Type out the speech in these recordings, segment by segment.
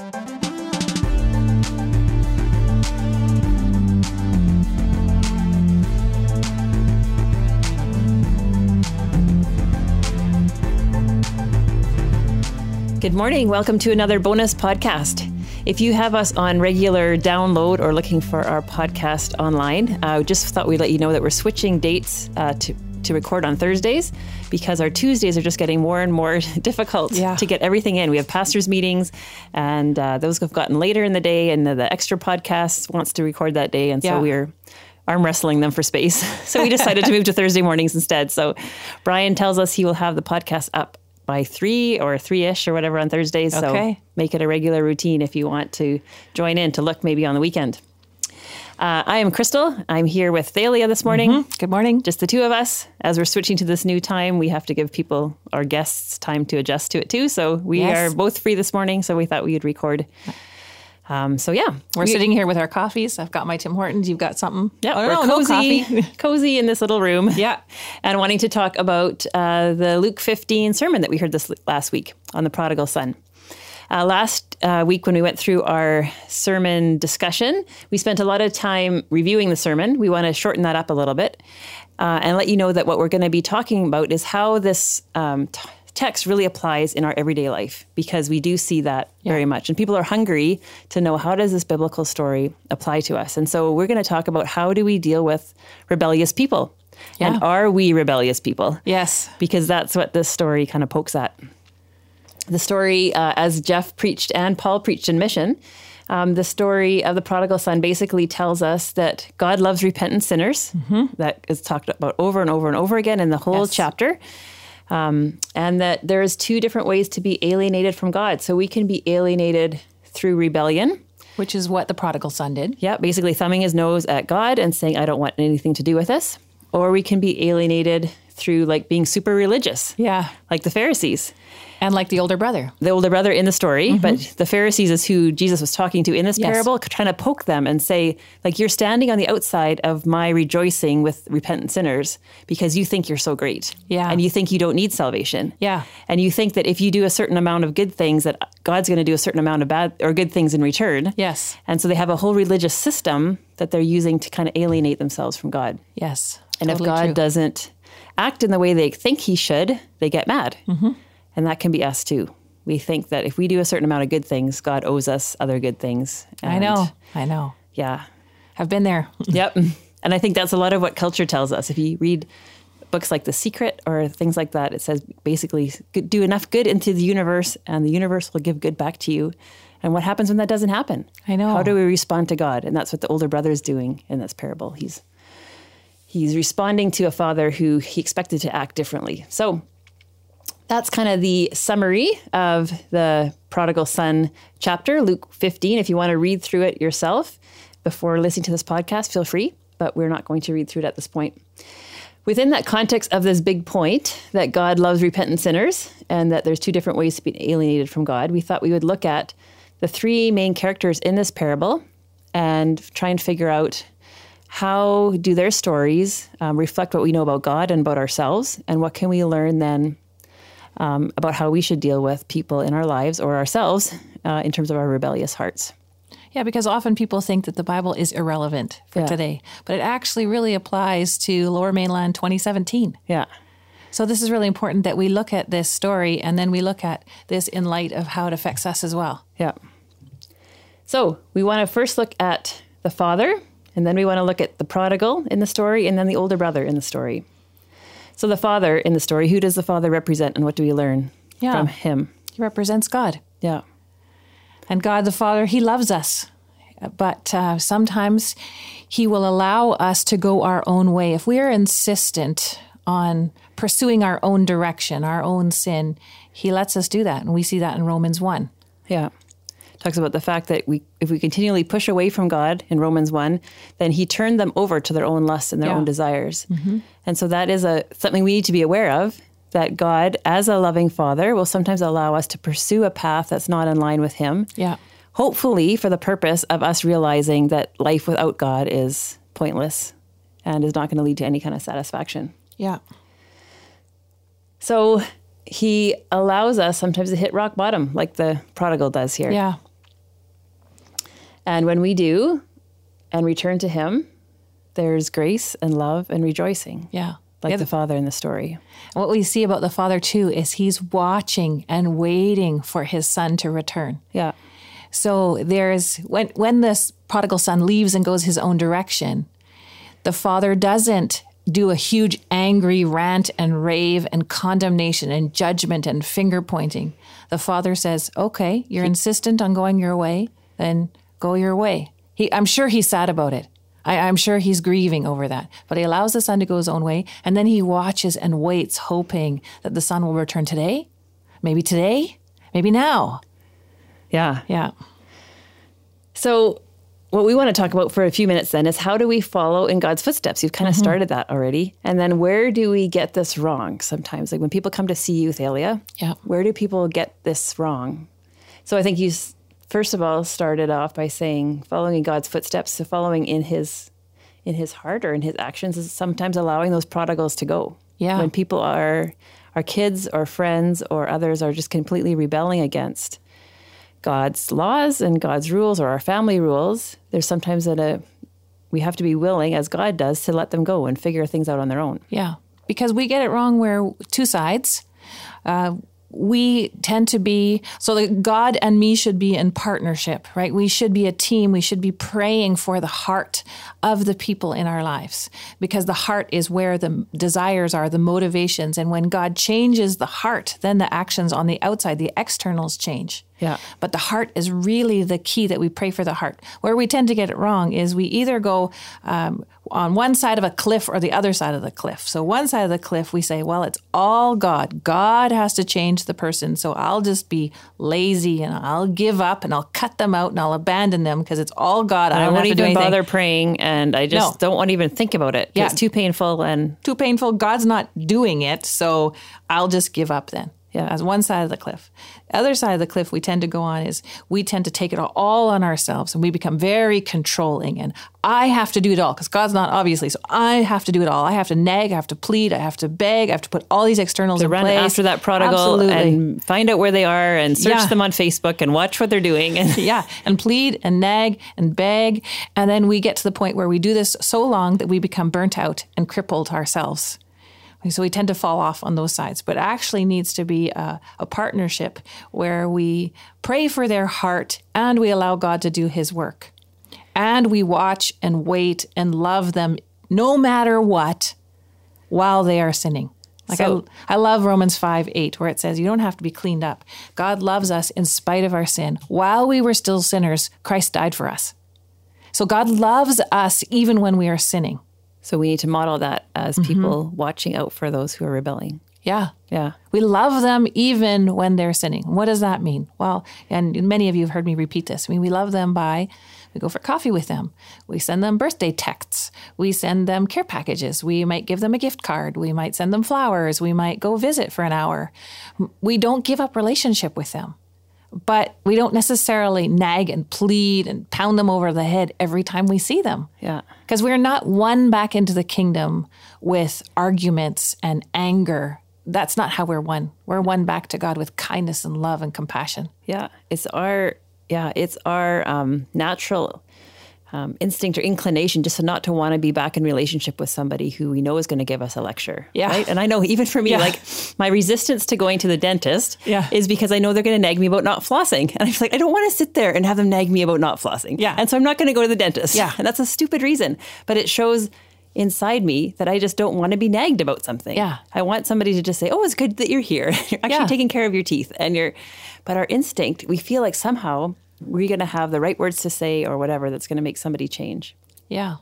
Good morning. Welcome to another bonus podcast. If you have us on regular download or looking for our podcast online, I uh, just thought we'd let you know that we're switching dates uh, to to record on Thursdays because our Tuesdays are just getting more and more difficult yeah. to get everything in. We have pastors' meetings, and uh, those have gotten later in the day, and the, the extra podcast wants to record that day, and so yeah. we're arm wrestling them for space. so we decided to move to Thursday mornings instead. So Brian tells us he will have the podcast up by three or three ish or whatever on Thursdays. Okay. So make it a regular routine if you want to join in to look maybe on the weekend. Uh, I am Crystal. I'm here with Thalia this morning. Mm-hmm. Good morning. Just the two of us. As we're switching to this new time, we have to give people, our guests, time to adjust to it too. So we yes. are both free this morning. So we thought we would record um, so yeah, we're we, sitting here with our coffees. I've got my Tim Hortons. You've got something. Yeah, oh, we're no, cozy, no cozy in this little room. Yeah, and wanting to talk about uh, the Luke 15 sermon that we heard this last week on the prodigal son. Uh, last uh, week, when we went through our sermon discussion, we spent a lot of time reviewing the sermon. We want to shorten that up a little bit uh, and let you know that what we're going to be talking about is how this um, t- text really applies in our everyday life because we do see that yeah. very much and people are hungry to know how does this biblical story apply to us and so we're going to talk about how do we deal with rebellious people yeah. and are we rebellious people yes because that's what this story kind of pokes at the story uh, as jeff preached and paul preached in mission um, the story of the prodigal son basically tells us that God loves repentant sinners. Mm-hmm. That is talked about over and over and over again in the whole yes. chapter. Um, and that there's two different ways to be alienated from God. So we can be alienated through rebellion. Which is what the prodigal son did. Yeah, basically thumbing his nose at God and saying, I don't want anything to do with this. Or we can be alienated through like being super religious. Yeah. Like the Pharisees. And like the older brother. The older brother in the story, mm-hmm. but the Pharisees is who Jesus was talking to in this yes. parable, trying to poke them and say, like, you're standing on the outside of my rejoicing with repentant sinners because you think you're so great. Yeah. And you think you don't need salvation. Yeah. And you think that if you do a certain amount of good things, that God's going to do a certain amount of bad or good things in return. Yes. And so they have a whole religious system that they're using to kind of alienate themselves from God. Yes. And totally if God true. doesn't act in the way they think he should, they get mad. Mm-hmm. And that can be us too. We think that if we do a certain amount of good things, God owes us other good things. And I know. I know. Yeah. I've been there. yep. And I think that's a lot of what culture tells us. If you read books like The Secret or things like that, it says basically do enough good into the universe and the universe will give good back to you. And what happens when that doesn't happen? I know. How do we respond to God? And that's what the older brother is doing in this parable. He's he's responding to a father who he expected to act differently. So that's kind of the summary of the prodigal son chapter, Luke 15. If you want to read through it yourself before listening to this podcast, feel free, but we're not going to read through it at this point. Within that context of this big point that God loves repentant sinners and that there's two different ways to be alienated from God, we thought we would look at the three main characters in this parable and try and figure out how do their stories um, reflect what we know about God and about ourselves, and what can we learn then um, about how we should deal with people in our lives or ourselves uh, in terms of our rebellious hearts. Yeah, because often people think that the Bible is irrelevant for yeah. today, but it actually really applies to Lower Mainland 2017. Yeah. So this is really important that we look at this story and then we look at this in light of how it affects us as well. Yeah. So we want to first look at the father, and then we want to look at the prodigal in the story, and then the older brother in the story. So the father in the story, who does the father represent and what do we learn yeah. from him? He represents God. Yeah. And God the Father, he loves us. But uh, sometimes he will allow us to go our own way. If we are insistent on pursuing our own direction, our own sin, he lets us do that. And we see that in Romans 1. Yeah talks about the fact that we, if we continually push away from God in Romans 1, then he turned them over to their own lusts and their yeah. own desires. Mm-hmm. And so that is a something we need to be aware of that God, as a loving father, will sometimes allow us to pursue a path that's not in line with him. Yeah. Hopefully, for the purpose of us realizing that life without God is pointless and is not going to lead to any kind of satisfaction. Yeah. So he allows us sometimes to hit rock bottom, like the prodigal does here. Yeah. And when we do and return to Him, there's grace and love and rejoicing, Yeah. like Yeah, the father in the story. What we see about the Father too is he's watching and waiting for his son to return. Yeah. So there's when when this prodigal son leaves and goes his own direction, the father doesn't do a huge angry rant and rave and condemnation and judgment and finger pointing. The father says, "Okay, you're insistent on going your way, then go your way." He, I'm sure he's sad about it. I, I'm sure he's grieving over that, but he allows the son to go his own way, and then he watches and waits, hoping that the son will return today, maybe today, maybe now. Yeah. Yeah. So, what we want to talk about for a few minutes then is how do we follow in God's footsteps? You've kind of mm-hmm. started that already. And then where do we get this wrong sometimes? Like when people come to see you, Thalia, Yeah. where do people get this wrong? So, I think you, first of all, started off by saying following in God's footsteps, so following in his in his heart or in his actions is sometimes allowing those prodigals to go. Yeah. When people are our kids or friends or others are just completely rebelling against God's laws and God's rules or our family rules, there's sometimes that a we have to be willing, as God does, to let them go and figure things out on their own. Yeah, because we get it wrong where two sides. Uh, we tend to be so that God and me should be in partnership, right? We should be a team. We should be praying for the heart of the people in our lives because the heart is where the desires are, the motivations. And when God changes the heart, then the actions on the outside, the externals change. Yeah. But the heart is really the key that we pray for the heart. Where we tend to get it wrong is we either go um, on one side of a cliff or the other side of the cliff. So, one side of the cliff, we say, well, it's all God. God has to change the person. So, I'll just be lazy and I'll give up and I'll cut them out and I'll abandon them because it's all God. I I don't have to even anything. bother praying, and I just No. don't want to even think about it. Yeah. It's too painful, and too painful. God's not doing it, so I'll just give up then. Yeah. As one side of the cliff. The other side of the cliff we tend to go on is we tend to take it all on ourselves and we become very controlling and I have to do it all because God's not obviously. So I have to do it all. I have to nag, I have to plead, I have to beg, I have to put all these externals to in run place. after that prodigal Absolutely. and find out where they are and search Yeah. them on Facebook and watch what they're doing. And yeah, and plead and nag and beg. And then we get to the point where we do this so long that we become burnt out and crippled ourselves. So we tend to fall off on those sides, but actually needs to be a, a partnership where we pray for their heart and we allow God to do his work. And we watch and wait and love them no matter what while they are sinning. Like So- I, I love Romans 5 8, where it says, You don't have to be cleaned up. God loves us in spite of our sin. While we were still sinners, Christ died for us. So God loves us even when we are sinning. So we need to model that as Mm-hmm. people watching out for those who are rebelling. Yeah. Yeah. We love them even when they're sinning. What does that mean? Well, and many of you have heard me repeat this. I mean, we love them by we go for coffee with them. We send them birthday texts. We send them care packages. We might give them a gift card. We might send them flowers. We might go visit for an hour. We don't give up relationship with them. But we don't necessarily nag and plead and pound them over the head every time we see them. Yeah. Because we're not won back into the kingdom with arguments and anger. That's not how we're won. We're won back to God with kindness and love and compassion. Yeah, it's our yeah, it's our um, natural um, instinct or inclination just to not to want to be back in relationship with somebody who we know is going to give us a lecture. Yeah. right. And I know even for me, Yeah. like my resistance to going to the dentist Yeah. is because I know they're going to nag me about not flossing, and I'm just like, I don't want to sit there and have them nag me about not flossing. Yeah. and so I'm not going to go to the dentist. Yeah. and that's a stupid reason, but it shows. Inside me, that I just don't want to be nagged about something. Yeah. I want somebody to just say, "Oh, it's good that you're here. You're actually Yeah. taking care of your teeth and you're but our instinct we feel like somehow we're going to have the right words to say or whatever that's going to make somebody change Yeah.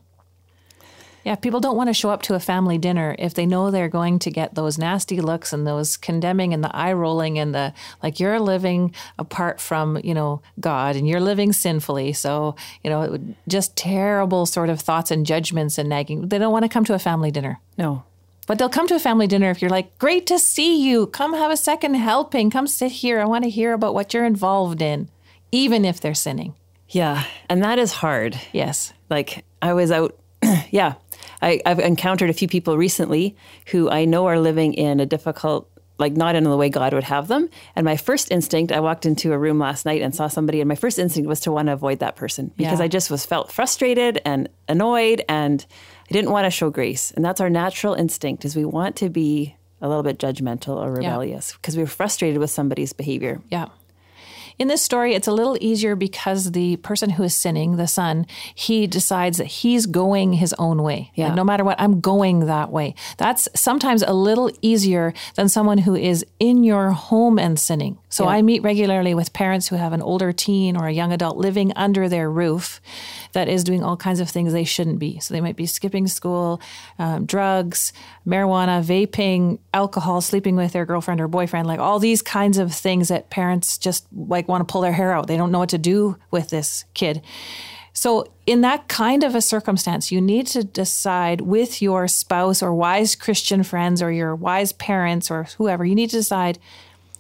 Yeah, people don't want to show up to a family dinner if they know they're going to get those nasty looks and those condemning and the eye rolling and the like you're living apart from, you know, God and you're living sinfully. So, you know, it would- just terrible sort of thoughts and judgments and nagging. They don't want to come to a family dinner. no But they'll come to a family dinner if you're like, great to see you. Come have a second helping. Come sit here. I want to hear about what you're involved in, even if they're sinning. yeah and that is hard Yes. like i was out yeah I, i've encountered a few people recently who i know are living in a difficult like not in the way God would have them. And my first instinct, I walked into a room last night and saw somebody, and my first instinct was to want to avoid that person because Yeah. I just was felt frustrated and annoyed, and I didn't want to show grace. And that's our natural instinct: is we want to be a little bit judgmental or rebellious because we were frustrated with somebody's behavior. Yeah. In this story, it's a little easier because the person who is sinning, the son, he decides that he's going his own way. Yeah. And no matter what, I'm going that way. That's sometimes a little easier than someone who is in your home and sinning. So Yeah. I meet regularly with parents who have an older teen or a young adult living under their roof that is doing all kinds of things they shouldn't be. So they might be skipping school, um, drugs, marijuana, vaping, alcohol, sleeping with their girlfriend or boyfriend, like all these kinds of things that parents just like want to pull their hair out. They don't know what to do with this kid. So, in that kind of a circumstance, you need to decide with your spouse or wise Christian friends or your wise parents or whoever, you need to decide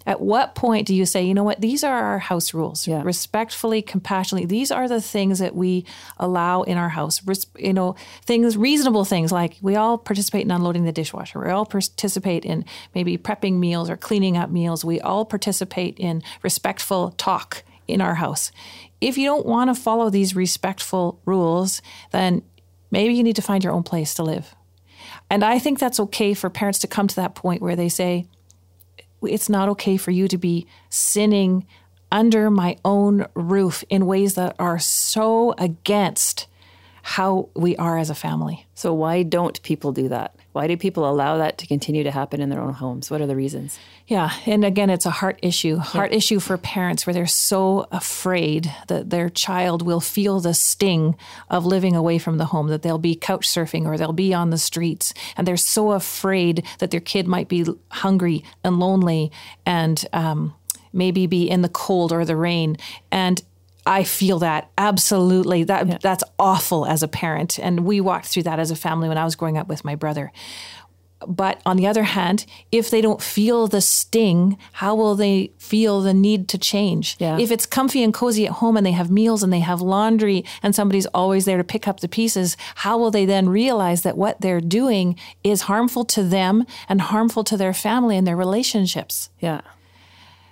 at what point do you say, you know what, these are our house rules. Yeah. Respectfully, compassionately, these are the things that we allow in our house. Res- you know, things, reasonable things like we all participate in unloading the dishwasher. We all participate in maybe prepping meals or cleaning up meals. We all participate in respectful talk in our house. If you don't want to follow these respectful rules, then maybe you need to find your own place to live. And I think that's okay for parents to come to that point where they say, it's not okay for you to be sinning under my own roof in ways that are so against how we are as a family. So why don't people do that? Why do people allow that to continue to happen in their own homes? What are the reasons? Yeah, and again, it's a heart issue. Heart issue for parents where they're so afraid that their child will feel the sting of living away from the home, that they'll be couch surfing or they'll be on the streets, and they're so afraid that their kid might be hungry and lonely and um, maybe be in the cold or the rain. And I feel that absolutely. That that's awful as a parent, and we walked through that as a family when I was growing up with my brother. But on the other hand, if they don't feel the sting, how will they feel the need to change? Yeah. If it's comfy and cozy at home and they have meals and they have laundry and somebody's always there to pick up the pieces, how will they then realize that what they're doing is harmful to them and harmful to their family and their relationships? Yeah.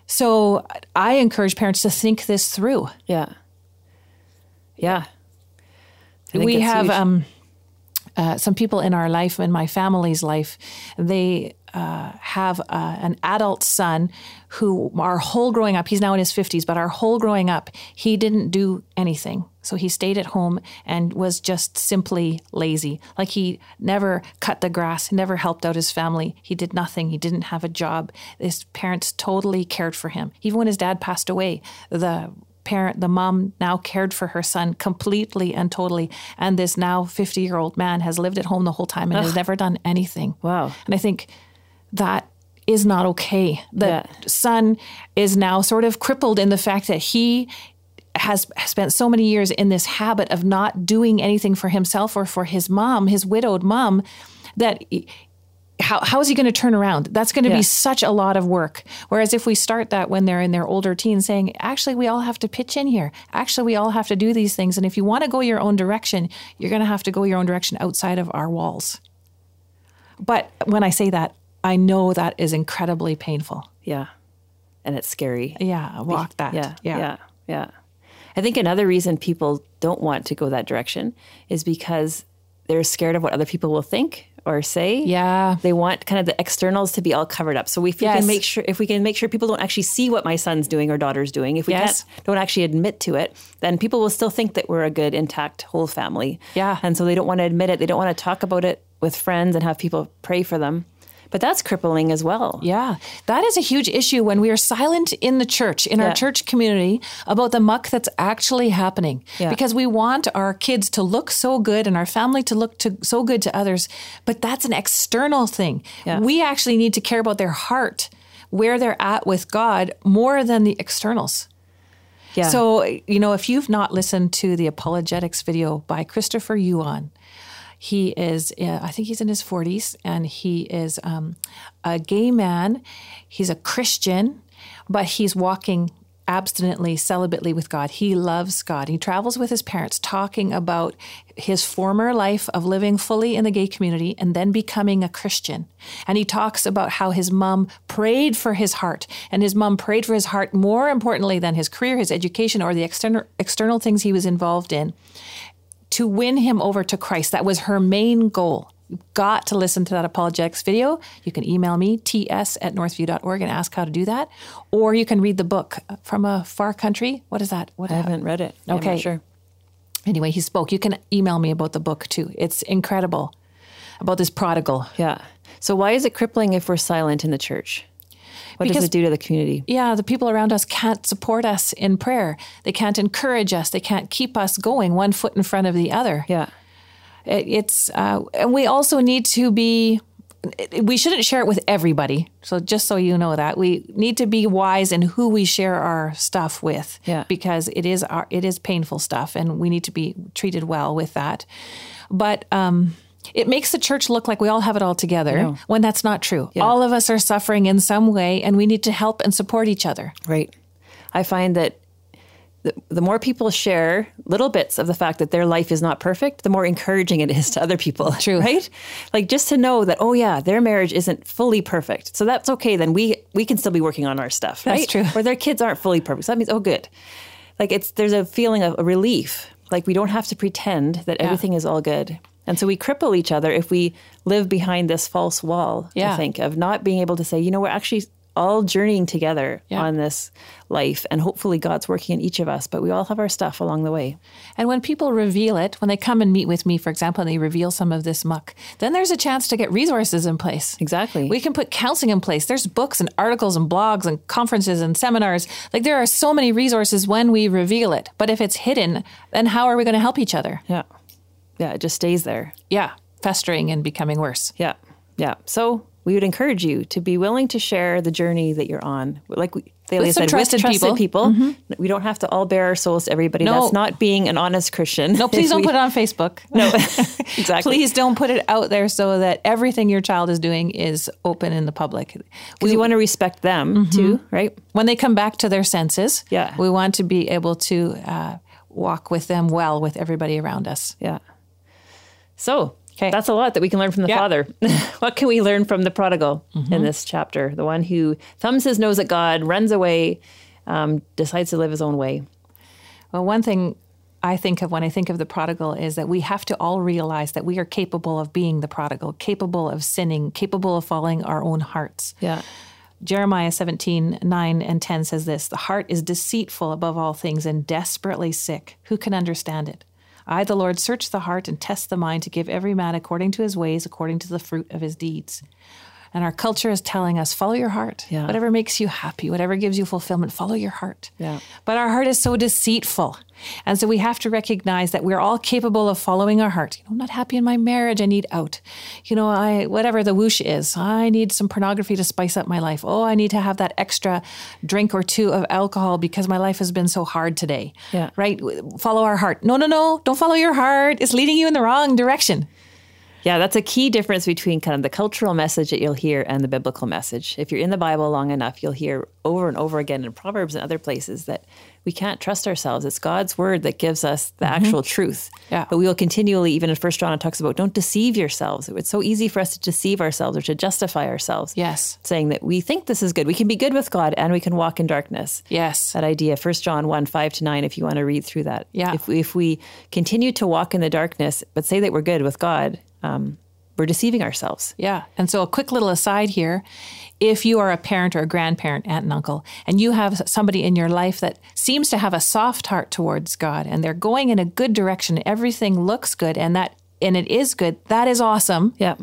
So I encourage parents to think this through. Yeah. Yeah. We have um, uh, some people in our life, in my family's life, they uh, have uh, an adult son who, our whole growing up, he's now in his 50s, but our whole growing up, he didn't do anything. So he stayed at home and was just simply lazy. Like he never cut the grass, never helped out his family. He did nothing. He didn't have a job. His parents totally cared for him. Even when his dad passed away, the parent, the mom now cared for her son completely and totally. And this now 50 year old man has lived at home the whole time and has never done anything. Wow. And I think that is not okay. The Yeah. son is now sort of crippled in the fact that he has spent so many years in this habit of not doing anything for himself or for his mom, his widowed mom, that how, how is he going to turn around? That's going to Yeah. be such a lot of work. Whereas if we start that when they're in their older teens, saying, actually, we all have to pitch in here. Actually, we all have to do these things. And if you want to go your own direction, you're going to have to go your own direction outside of our walls. But when I say that, I know that is incredibly painful. Yeah. And it's scary. Yeah, walk that. Yeah. Yeah. Yeah. I think another reason people don't want to go that direction is because they're scared of what other people will think or say. Yeah. They want kind of the externals to be all covered up. So if we Yes. can make sure if we can make sure people don't actually see what my son's doing or daughter's doing, if we Yes. can't don't actually admit to it, then people will still think that we're a good, intact whole family. Yeah. And so they don't want to admit it. They don't want to talk about it with friends and have people pray for them. But that's crippling as well. Yeah, that is a huge issue when we are silent in the church, in our church community, about the muck that's actually happening. Yeah. Because we want our kids to look so good and our family to look to, so good to others, but that's an external thing. Yeah. We actually need to care about their heart, where they're at with God, more than the externals. Yeah. So, you know, if you've not listened to the apologetics video by Christopher Yuan, he is, uh, I think he's in his 40s, and he is um, a gay man. He's a Christian, but he's walking abstinently, celibately with God. He loves God. He travels with his parents talking about his former life of living fully in the gay community and then becoming a Christian. And he talks about how his mom prayed for his heart, and his mom prayed for his heart more importantly than his career, his education, or the external, external things he was involved in to win him over to Christ. That was her main goal. You've got to listen to that apologetics video. You can email me, ts at northview.org, and ask how to do that. Or you can read the book uh, from a far country. What is that? What I haven't read it. Okay. sure. Anyway, he spoke. You can email me about the book too. It's incredible about this prodigal. Yeah. So why is it crippling if we're silent in the church? What Because- does it do to the community? Yeah, the people around us can't support us in prayer. They can't encourage us. They can't keep us going one foot in front of the other. Yeah. It, it's uh, and we also need to be. We shouldn't share it with everybody. So just so you know that we need to be wise in who we share our stuff with. Yeah. Because it is our it is painful stuff, and we need to be treated well with that. But um, it makes the church look like we all have it all together when that's not true. All of us are suffering in some way, and we need to help and support each other. Right. I find that the, the more people share little bits of the fact that their life is not perfect, the more encouraging it is to other people. True. Right? Like just to know that, oh yeah, their marriage isn't fully perfect. So that's okay. Then we we can still be working on our stuff. That's right? true. Or their kids aren't fully perfect. So that means, oh good. Like it's there's a feeling of a relief. Like we don't have to pretend that everything is all good. And so we cripple each other if we live behind this false wall, Yeah. I think, of not being able to say, you know, we're actually all journeying together Yeah. on this life. And hopefully God's working in each of us, but we all have our stuff along the way. And when people reveal it, when they come and meet with me, for example, and they reveal some of this muck, then there's a chance to get resources in place. Exactly. We can put counseling in place. There's books and articles and blogs and conferences and seminars. Like there are so many resources when we reveal it. But if it's hidden, then how are we going to help each other? yeah. Yeah. It just stays there. Yeah, festering and becoming worse. Yeah. Yeah. So we would encourage you to be willing to share the journey that you're on. Like we, Thalia With said, trusted with trusted people. people. We don't have to all bare our souls to everybody. No. That's not being an honest Christian. No, please don't we- put it on Facebook. No, exactly. Please don't put it out there so that everything your child is doing is open in the public. Because you want to respect them too, right? When they come back to their senses, Yeah. we want to be able to uh, walk with them well with everybody around us. Yeah. So 'Kay. that's a lot that we can learn from the Yeah. father. what can we learn from the prodigal in this chapter? The one who thumbs his nose at God, runs away, um, decides to live his own way. Well, one thing I think of when I think of the prodigal is that we have to all realize that we are capable of being the prodigal, capable of sinning, capable of following our own hearts. Yeah. Jeremiah 17, 9 and 10 says this The heart is deceitful above all things and desperately sick. Who can understand it? I, the Lord, search the heart and test the mind to give every man according to his ways, according to the fruit of his deeds. And our culture is telling us, follow your heart. Yeah. Whatever makes you happy, whatever gives you fulfillment, follow your heart. Yeah. But our heart is so deceitful. And so we have to recognize that we're all capable of following our heart. You know, I'm not happy in my marriage. I need out. You know, I whatever the whoosh is, I need some pornography to spice up my life. Oh, I need to have that extra drink or two of alcohol because my life has been so hard today. Yeah. Right? Follow our heart. No, no, no. Don't follow your heart. It's leading you in the wrong direction. Yeah, that's a key difference between kind of the cultural message that you'll hear and the biblical message. If you're in the Bible long enough, you'll hear over and over again in Proverbs and other places that we can't trust ourselves. It's God's word that gives us the mm-hmm. actual truth. Yeah. But we will continually, even in First John, it talks about don't deceive yourselves. It's so easy for us to deceive ourselves or to justify ourselves. Yes. Saying that we think this is good. We can be good with God and we can walk in darkness Yes. that idea first john 1 5 to 9 if you want to read through that Yeah. if, if we continue to walk in the darkness but say that we're good with god um, we're deceiving ourselves Yeah. And so, a quick little aside here if you are a parent or a grandparent, aunt and uncle, and you have somebody in your life that seems to have a soft heart towards God and they're going in a good direction, everything looks good, and that and it is good, that is awesome. yeah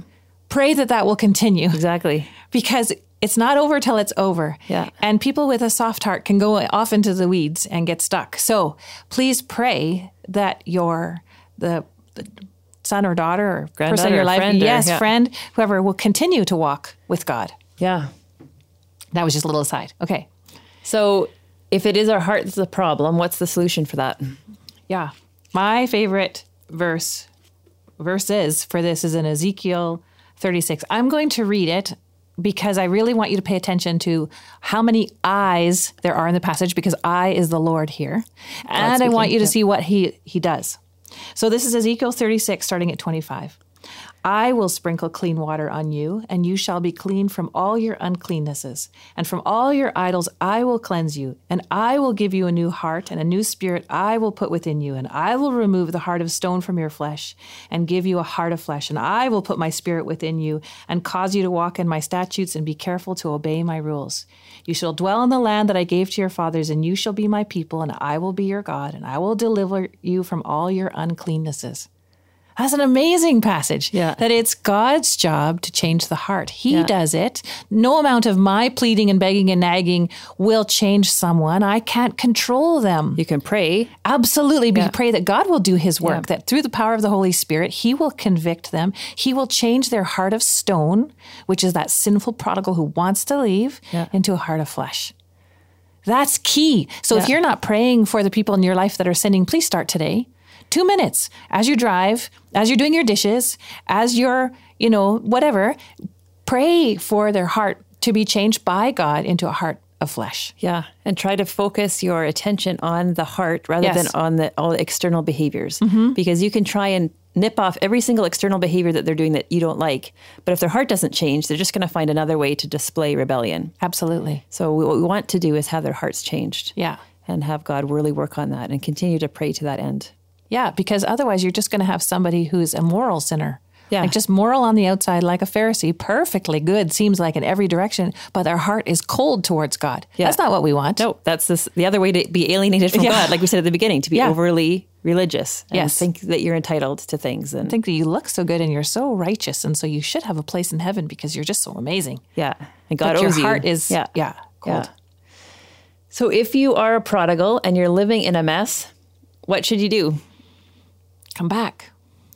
Pray that that will continue exactly because it's not over till it's over. Yeah. And people with a soft heart can go off into the weeds and get stuck. So please pray that your the, the son or daughter or person in your life, friend or- yes, yeah. friend, whoever will continue to walk with God. yeah That was just a little aside. Okay. so if it is our heart that's the problem what's the solution for that Yeah. My favorite verse verses for this is in Ezekiel 36. I'm going to read it because I really want you to pay attention to how many eyes there are in the passage because I is the Lord here. And I want you to see what he he does. So this is Ezekiel 36 starting at 25. I will sprinkle clean water on you, and you shall be clean from all your uncleannesses. And from all your idols I will cleanse you, and I will give you a new heart, and a new spirit I will put within you. And I will remove the heart of stone from your flesh, and give you a heart of flesh. And I will put my spirit within you, and cause you to walk in my statutes, and be careful to obey my rules. You shall dwell in the land that I gave to your fathers, and you shall be my people, and I will be your God, and I will deliver you from all your uncleannesses. That's an amazing passage. Yeah. That it's God's job to change the heart. He Yeah. does it. No amount of my pleading and begging and nagging will change someone. I can't control them. You can pray. Absolutely. Yeah. pray that God will do his work, Yeah. that through the power of the Holy Spirit, he will convict them. He will change their heart of stone, which is that sinful prodigal who wants to leave, into a heart of flesh. That's key. So if you're not praying for the people in your life that are sinning, please start today. Two minutes as you drive, as you're doing your dishes, as you're, you know, whatever, pray for their heart to be changed by God into a heart of flesh. Yeah. And try to focus your attention on the heart rather Yes. than on the all the external behaviors. Mm-hmm. Because you can try and nip off every single external behavior that they're doing that you don't like. But if their heart doesn't change, they're just going to find another way to display rebellion. Absolutely. So what we want to do is have their hearts changed. Yeah. And have God really work on that and continue to pray to that end. Yeah, because otherwise you're just going to have somebody who's a moral sinner. Yeah. Like just moral on the outside, like a Pharisee, perfectly good, seems like in every direction, but their heart is cold towards God. Yeah. That's not what we want. No, that's this, the other way to be alienated from Yeah. God, like we said at the beginning, to be Yeah. overly religious and Yes. think that you're entitled to things. And think that you look so good and you're so righteous, and so you should have a place in heaven because you're just so amazing. yeah, and God but your owes you. heart is yeah, yeah, cold. So if you are a prodigal and you're living in a mess, what should you do? Come back.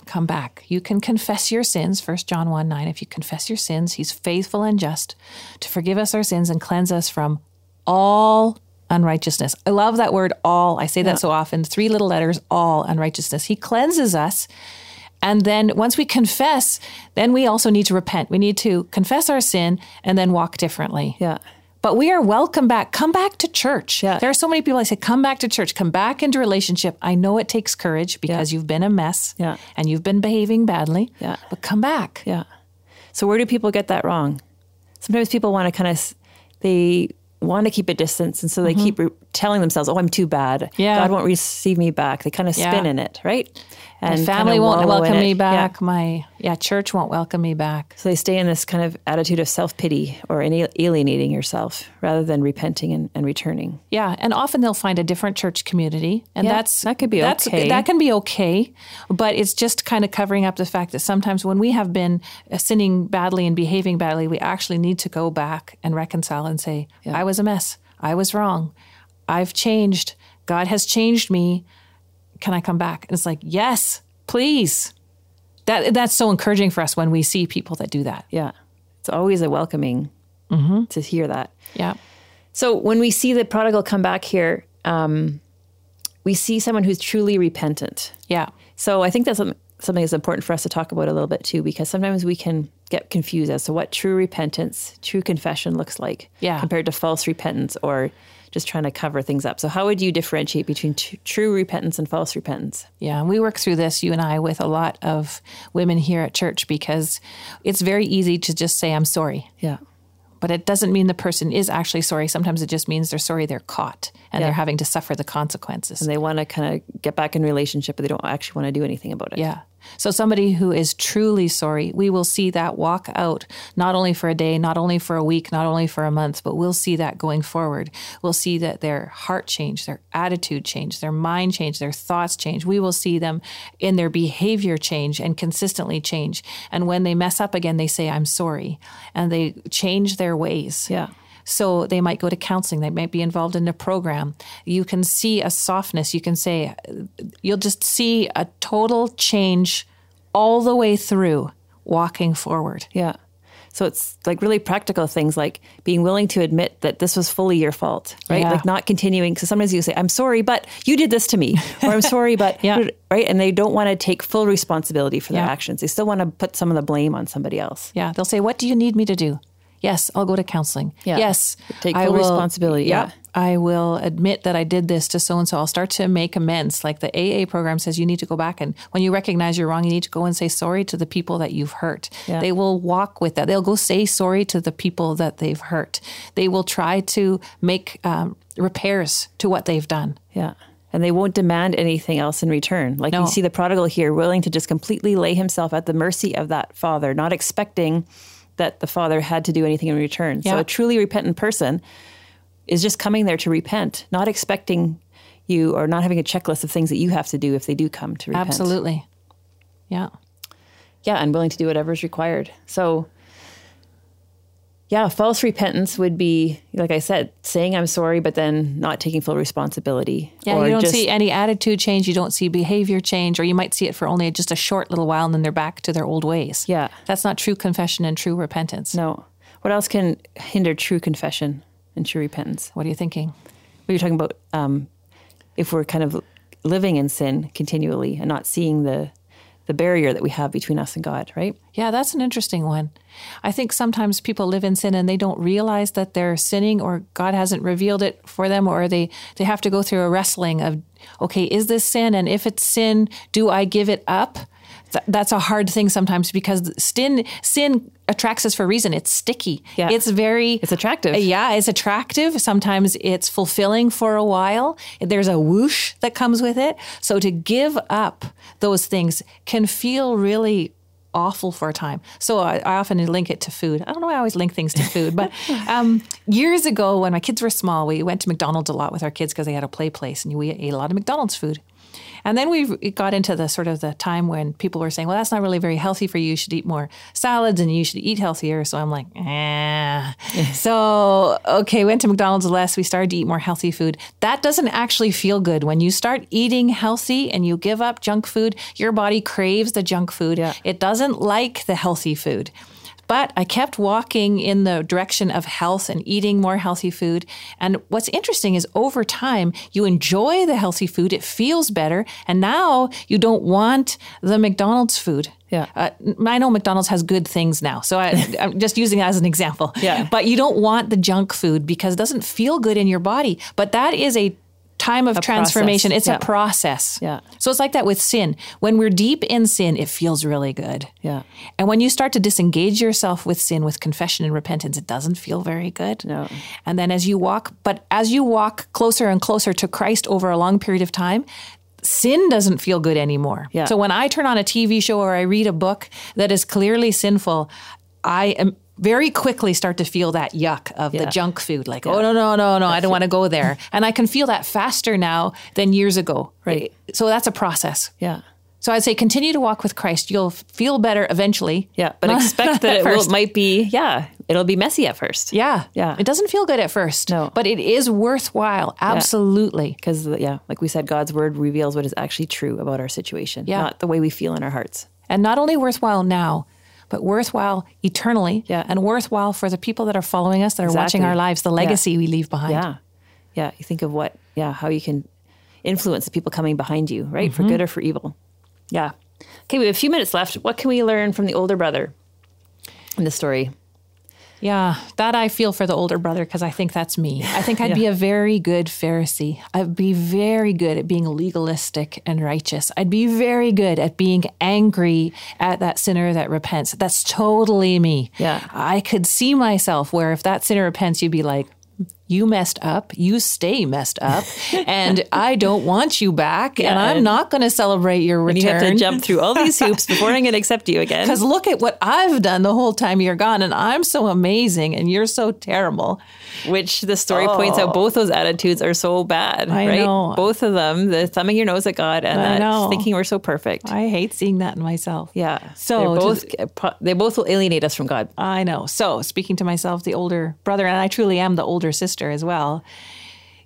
Come back. You can confess your sins, 1 John 1 9. If you confess your sins, he's faithful and just to forgive us our sins and cleanse us from all unrighteousness. I love that word all. I say that so often. Three little letters, all unrighteousness. He cleanses us. And then once we confess, then we also need to repent. We need to confess our sin and then walk differently. Yeah. But we are welcome back. Come back to church. Yeah. There are so many people I say, come back to church, come back into relationship. I know it takes courage because you've been a mess Yeah. and you've been behaving badly. Yeah. But come back. Yeah. So where do people get that wrong? Sometimes people want to kind of they want to keep a distance, and so they keep re- telling themselves, "Oh, I'm too bad. Mm-hmm. Yeah. God won't receive me back." They kind of spin Yeah. in it, right? My And family kinda won't welcome me Yeah. back. My yeah, church won't welcome me back. So they stay in this kind of attitude of self pity or alienating yourself rather than repenting and, and returning. Yeah, and often they'll find a different church community, and Yeah, that's that could be that's, okay. That can be okay, but it's just kind of covering up the fact that sometimes when we have been sinning badly and behaving badly, we actually need to go back and reconcile and say, "I was a mess. I was wrong. I've changed. God has changed me. Can I come back?" And it's like, "Yes, please." That that's so encouraging for us when we see people that do that. Yeah. It's always a welcoming Mm-hmm. to hear that. Yeah. So when we see the prodigal come back here, um, we see someone who's truly repentant. Yeah. So I think that's something, that's important for us to talk about a little bit too, because sometimes we can get confused as to what true repentance, true confession looks like Yeah. compared to false repentance or just trying to cover things up. So how would you differentiate between t- true repentance and false repentance? Yeah, and we work through this, you and I, with a lot of women here at church because it's very easy to just say, I'm sorry. Yeah. But it doesn't mean the person is actually sorry. Sometimes it just means they're sorry they're caught and Yeah. they're having to suffer the consequences. And they want to kind of get back in relationship, but they don't actually want to do anything about it. Yeah. So somebody who is truly sorry, we will see that walk out not only for a day, not only for a week, not only for a month, but we'll see that going forward. We'll see that their heart change, their attitude change, their mind change, their thoughts change. We will see them in their behavior change and consistently change. And when they mess up again, they say, I'm sorry. And they change their ways. Yeah. So they might go to counseling, they might be involved in a program. You can see a softness, you can say, you'll just see a total change all the way through walking forward. Yeah. So it's like really practical things like being willing to admit that this was fully your fault, right? Yeah. Like not continuing. So sometimes you say, I'm sorry, but you did this to me, or I'm sorry, but, Yeah. right? And they don't want to take full responsibility for their Yeah. actions. They still want to put some of the blame on somebody else. Yeah, they'll say, What do you need me to do? Yes, I'll go to counseling. Yeah. Yes, Take I full will- responsibility, yeah. I will admit that I did this to so and so. I'll start to make amends. Like the AA program says, you need to go back and when you recognize you're wrong, you need to go and say sorry to the people that you've hurt. Yeah. They will walk with that. They'll go say sorry to the people that they've hurt. They will try to make um, repairs to what they've done. Yeah. And they won't demand anything else in return. Like No. you see the prodigal here, willing to just completely lay himself at the mercy of that father, not expecting that the father had to do anything in return. So a truly repentant person is just coming there to repent, not expecting you or not having a checklist of things that you have to do if they do come to repent. Absolutely. Yeah. yeah, and willing to do whatever is required. So, yeah, false repentance would be, like I said, saying I'm sorry, but then not taking full responsibility. Yeah, you don't just- see any attitude change. You don't see behavior change, or you might see it for only just a short little while and then they're back to their old ways. Yeah. That's not true confession and true repentance. No. What else can hinder true confession and true repentance? What are you thinking? What you're talking about, um, if we're kind of living in sin continually and not seeing the the barrier that we have between us and God, right? Yeah, that's an interesting one. I think sometimes people live in sin and they don't realize that they're sinning or God hasn't revealed it for them or they they have to go through a wrestling of okay, is this sin and if it's sin, do I give it up? Th- That's a hard thing sometimes because sin sin attracts us for a reason. It's sticky. Yeah. It's very It's attractive. Yeah, it's attractive. Sometimes it's fulfilling for a while. There's a whoosh that comes with it. So to give up those things can feel really awful for a time. So I, I often link it to food. I don't know why I always link things to food, but um, years ago when my kids were small, we went to McDonald's a lot with our kids because they had a play place and we ate a lot of McDonald's food. And then we got into the sort of the time when people were saying, well, that's not really very healthy for you. You should eat more salads and you should eat healthier. So I'm like, eh. so, okay, went to McDonald's less. We started to eat more healthy food. That doesn't actually feel good. When you start eating healthy and you give up junk food, your body craves the junk food. Yeah. It doesn't like the healthy food. But I kept walking in the direction of health and eating more healthy food. And what's interesting is over time, you enjoy the healthy food, it feels better. And now you don't want the McDonald's food. Yeah. Uh, I know McDonald's has good things now. So I, I'm just using it as an example. Yeah. But you don't want the junk food because it doesn't feel good in your body. But that is a time of transformation. process. It's Yeah. a process. Yeah. So it's like that with sin. When we're deep in sin, it feels really good. Yeah. And when you start to disengage yourself with sin, with confession and repentance, it doesn't feel very good. No. And then as you walk, but as you walk closer and closer to Christ over a long period of time, sin doesn't feel good anymore. Yeah. So when I turn on a TV show or I read a book that is clearly sinful, I am very quickly start to feel that yuck of the junk food like oh no no no no I don't want to go there and I can feel that faster now than years ago Right. so that's a process Yeah. so I'd say continue to walk with Christ. You'll feel better eventually. Yeah. But Not- expect not that it will, might be, yeah, it'll be messy at first. Yeah. Yeah. It doesn't feel good at first. No. But it is worthwhile. Absolutely. Because, yeah, like we said, God's word reveals what is actually true about our situation, Yeah. not the way we feel in our hearts. And not only worthwhile now, but worthwhile eternally. Yeah. And worthwhile for the people that are following us, that are watching our lives, the Yeah. legacy we leave behind. Yeah. Yeah. You think of what, yeah, how you can influence the people coming behind you, right? For mm-hmm. good or for evil. Yeah. Okay, we have a few minutes left. What can we learn from the older brother in the story? Yeah, that I feel for the older brother because I think that's me. I think I'd be a very good Pharisee. I'd be very good at being legalistic and righteous. I'd be very good at being angry at that sinner that repents. That's totally me. Yeah. I could see myself where if that sinner repents, you'd be like, you messed up, you stay messed up, and I don't want you back, and I'm and- not going to celebrate your return. you have to jump through all these hoops before I'm going to accept you again. Because look at what I've done the whole time you're gone, and I'm so amazing, and you're so terrible. Which the story points out oh. both those attitudes are so bad, I right? know. Both of them, the thumbing your nose at God and I that know. thinking we're so perfect. I hate seeing that in myself. yeah. So They're both they both will alienate us from God. I know. So, speaking to myself, the older brother, and I truly am the older sister as well,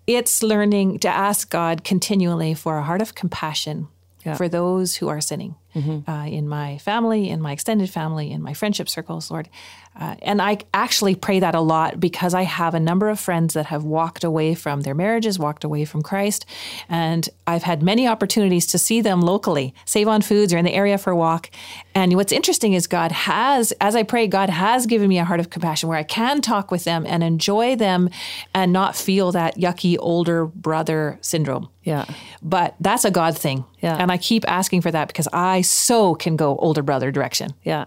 it's learning to ask God continually for a heart of compassion Yeah. for those who are sinning. uh, in my family, in my extended family, in my friendship circles, Lord. Uh, and I actually pray that a lot because I have a number of friends that have walked away from their marriages, walked away from Christ. And I've had many opportunities to see them locally, Save on Foods or in the area for a walk. And what's interesting is God has, as I pray, God has given me a heart of compassion where I can talk with them and enjoy them and not feel that yucky older brother syndrome. Yeah. But that's a God thing. Yeah. And I keep asking for that because I so can go older brother direction. Yeah.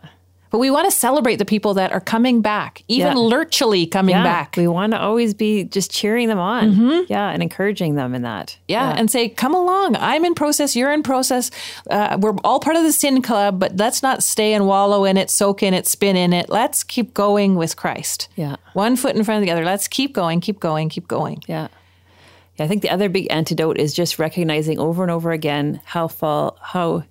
But we want to celebrate the people that are coming back, even Yeah. lurchily coming Yeah. back. We want to always be just cheering them on. Yeah. And encouraging them in that. Yeah, and say, come along. I'm in process. You're in process. Uh, we're all part of the sin club, but let's not stay and wallow in it, soak in it, spin in it. Let's keep going with Christ. Yeah. One foot in front of the other. Let's keep going, keep going, keep going. Yeah. Yeah, I think the other big antidote is just recognizing over and over again how fall how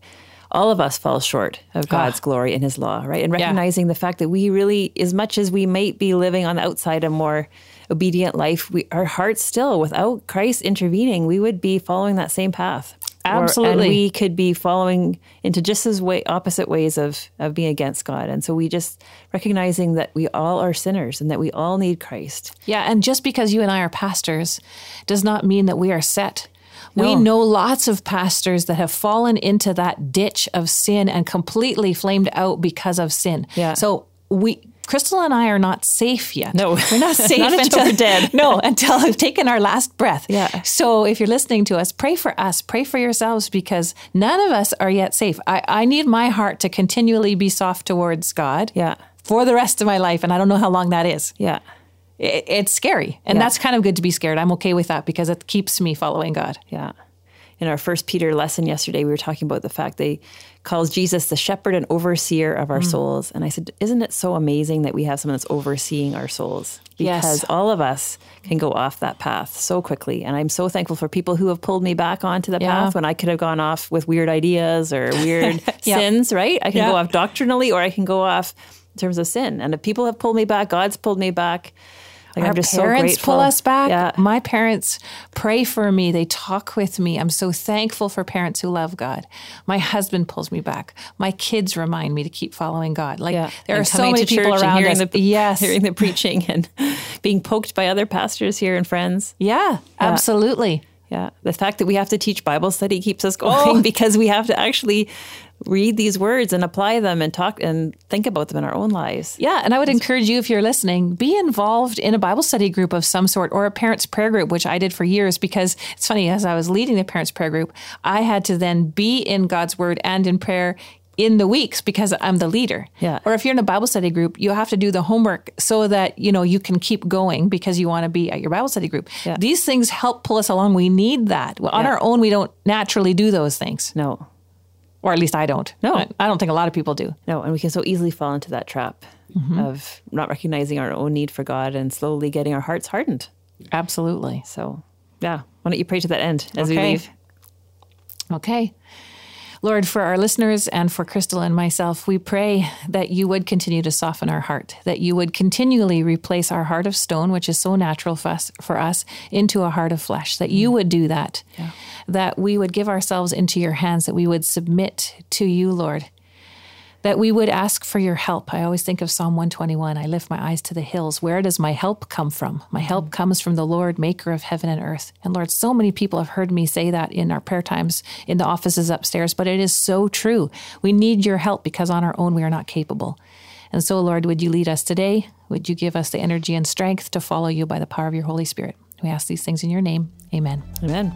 all of us fall short of ah. God's glory and his law, right? And Yeah. recognizing the fact that we really as much as we might be living on the outside a more obedient life, we our hearts still without Christ intervening, we would be following that same path. Or- Absolutely. and we could be following into just as way opposite ways of of being against God. And so we just recognizing that we all are sinners and that we all need Christ. Yeah, and just because you and I are pastors does not mean that we are set. We know lots of pastors that have fallen into that ditch of sin and completely flamed out because of sin. Yeah. So we Crystal and I are not safe yet. No. we're not safe Not until we're dead. No, until we've taken our last breath. Yeah. So if you're listening to us, pray for us, pray for yourselves, because none of us are yet safe. I, I need my heart to continually be soft towards God. Yeah. For the rest of my life, and I don't know how long that is Yeah. It, it's scary. And Yeah. that's kind of good to be scared. I'm okay with that because it keeps me following God. Yeah. In our first Peter lesson yesterday, we were talking about the fact they calls Jesus the shepherd and overseer of our mm. souls. And I said, Isn't it so amazing that we have someone that's overseeing our souls? Yes. Because all of us can go off that path so quickly. And I'm so thankful for people who have pulled me back onto the Yeah. path when I could have gone off with weird ideas or weird Yeah. sins, right? I can Yeah. go off doctrinally or I can go off in terms of sin. And if people have pulled me back, God's pulled me back. Like, Our I'm just so parents grateful. pull us back. Yeah. My parents pray for me. They talk with me. I'm so thankful for parents who love God. My husband pulls me back. My kids remind me to keep following God. Like Yeah. there And are so many people around hearing us. The, yes. Hearing the preaching and being poked by other pastors here and friends. yeah, absolutely. Yeah. The fact that we have to teach Bible study keeps us oh. going Oh. because we have to actually read these words and apply them and talk and think about them in our own lives. Yeah, and I would encourage you if you're listening, be involved in a Bible study group of some sort or a parents prayer group, which I did for years because it's funny as I was leading the parents prayer group, I had to then be in God's word and in prayer in the weeks because I'm the leader. Yeah. Or if you're in a Bible study group, you have to do the homework so that, you know, you can keep going because you want to be at your Bible study group. Yeah. These things help pull us along. We need that. Well, on Yeah. our own, we don't naturally do those things. No. Or at least I don't. No. I- I don't think a lot of people do. No. And we can so easily fall into that trap mm-hmm. of not recognizing our own need for God and slowly getting our hearts hardened. Absolutely. So, yeah. Why don't you pray to that end as we Okay. leave? Okay. Lord, for our listeners and for Crystal and myself, we pray that you would continue to soften our heart, that you would continually replace our heart of stone, which is so natural for us, for us into a heart of flesh, that you mm. would do that, that we would give ourselves into your hands, that we would submit to you, Lord, that we would ask for your help. I always think of Psalm 121 I lift my eyes to the hills. Where does my help come from? My mm-hmm. help comes from the Lord, maker of heaven and earth. And Lord, so many people have heard me say that in our prayer times in the offices upstairs, but it is so true. We need your help because on our own we are not capable. And so, Lord, would you lead us today? Would you give us the energy and strength to follow you by the power of your Holy Spirit? We ask these things in your name. Amen. Amen.